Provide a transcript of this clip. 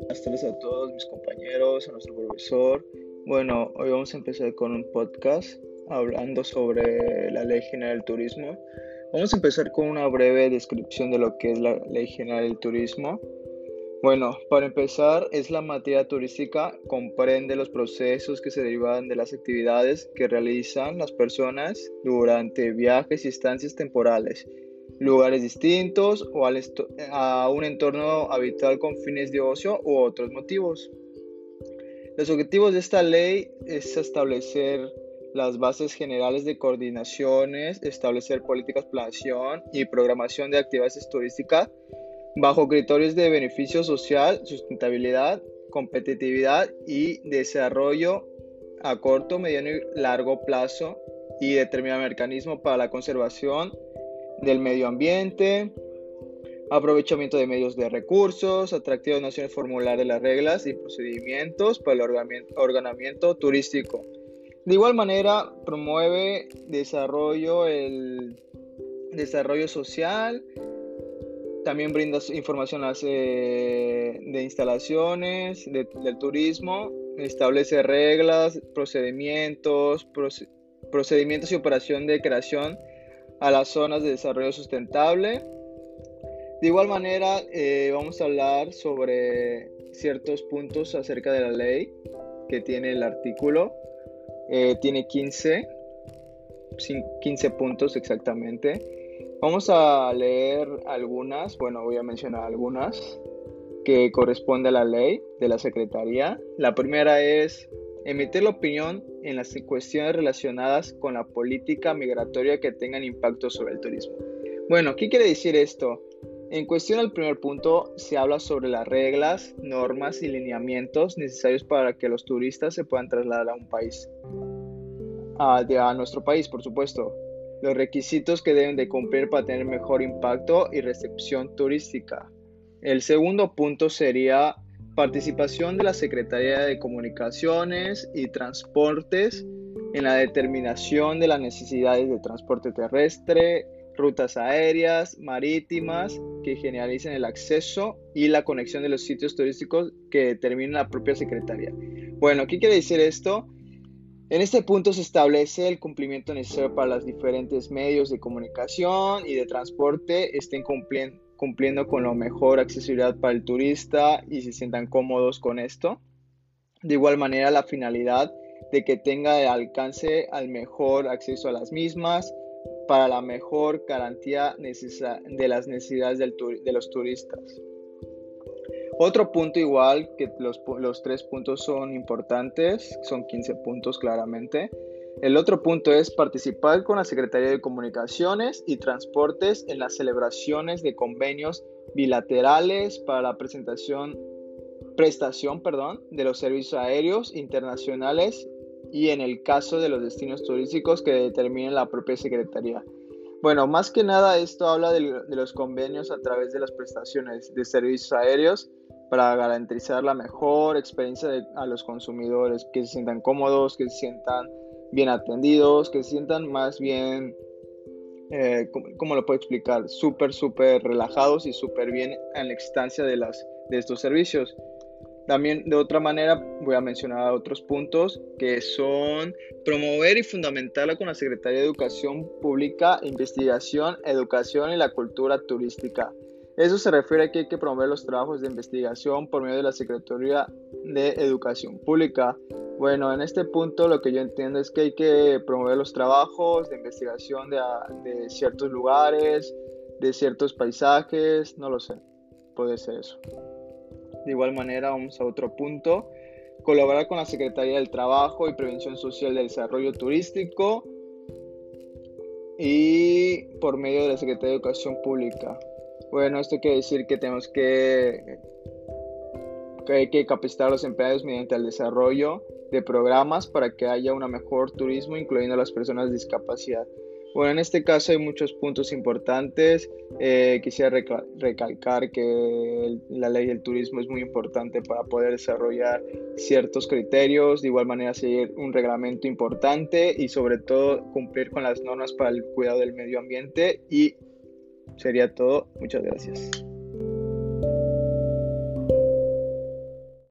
Buenas tardes a todos mis compañeros, a nuestro profesor. Bueno, hoy vamos a empezar con un podcast hablando sobre la Ley General del Turismo. Vamos a empezar con una breve descripción de lo que es la Ley General del Turismo. Bueno, para empezar, es la materia turística, comprende los procesos que se derivan de las actividades que realizan las personas durante viajes y estancias temporales, lugares distintos o a un entorno habitual con fines de ocio u otros motivos. Los objetivos de esta ley es establecer las bases generales de coordinaciones, establecer políticas de planeación y programación de actividades turísticas bajo criterios de beneficio social, sustentabilidad, competitividad y desarrollo a corto, mediano y largo plazo y determinar mecanismos para la conservación del medio ambiente, aprovechamiento de medios de recursos, atractivas naciones formular de las reglas y procedimientos para el ordenamiento turístico. De igual manera, promueve desarrollo, el desarrollo social, también brinda información de instalaciones, del turismo, establece reglas, procedimientos, procedimientos y operación de creación a las zonas de desarrollo sustentable. De igual manera, eh, vamos a hablar sobre ciertos puntos acerca de la ley que tiene el artículo. Eh, tiene 15, 15 puntos exactamente. Vamos a leer algunas, bueno, voy a mencionar algunas que corresponde a la ley de la Secretaría. La primera es emitir la opinión en las cuestiones relacionadas con la política migratoria que tengan impacto sobre el turismo. Bueno, ¿qué quiere decir esto? En cuestión al primer punto se habla sobre las reglas, normas y lineamientos necesarios para que los turistas se puedan trasladar a un país. A, a nuestro país, por supuesto los requisitos que deben de cumplir para tener mejor impacto y recepción turística. El segundo punto sería participación de la Secretaría de Comunicaciones y Transportes en la determinación de las necesidades de transporte terrestre, rutas aéreas, marítimas, que generalicen el acceso y la conexión de los sitios turísticos que determina la propia Secretaría. Bueno, ¿qué quiere decir esto? En este punto se establece el cumplimiento necesario para los diferentes medios de comunicación y de transporte estén cumpliendo, con lo mejor accesibilidad para el turista y se sientan cómodos con esto. De igual manera, la finalidad de que tenga el alcance al mejor acceso a las mismas para la mejor garantía de las necesidades de los turistas. Otro punto igual, que los, los, tres puntos son importantes, son 15 puntos claramente. El otro punto es participar con la Secretaría de Comunicaciones y Transportes en las celebraciones de convenios bilaterales para la presentación, prestación perdón, de los servicios aéreos internacionales y en el caso de los destinos turísticos que determine la propia Secretaría. Bueno, más que nada esto habla de, de los convenios a través de las prestaciones de servicios aéreos para garantizar la mejor experiencia a los consumidores, que se sientan cómodos, que se sientan bien atendidos, que se sientan más bien, eh, ¿cómo, lo puedo explicar? Súper, súper relajados y súper bien en la estancia de, las, de estos servicios. También de otra manera voy a mencionar otros puntos que son promover y fundamentarla con la Secretaría de Educación Pública, Investigación, Educación y la Cultura Turística. Eso se refiere a que hay que promover los trabajos de investigación por medio de la Secretaría de Educación Pública. Bueno, en este punto lo que yo entiendo es que hay que promover los trabajos de investigación de, de ciertos lugares, de ciertos paisajes, no lo sé, puede ser eso. De igual manera, vamos a otro punto. Colaborar con la Secretaría del Trabajo y Prevención Social del Desarrollo Turístico y por medio de la Secretaría de Educación Pública. Bueno, esto quiere decir que tenemos que, que hay que capacitar a los empleados mediante el desarrollo de programas para que haya un mejor turismo, incluyendo a las personas de discapacidad. Bueno, en este caso hay muchos puntos importantes. Eh, quisiera recalcar que la ley del turismo es muy importante para poder desarrollar ciertos criterios, de igual manera seguir un reglamento importante y sobre todo cumplir con las normas para el cuidado del medio ambiente y sería todo. Muchas gracias.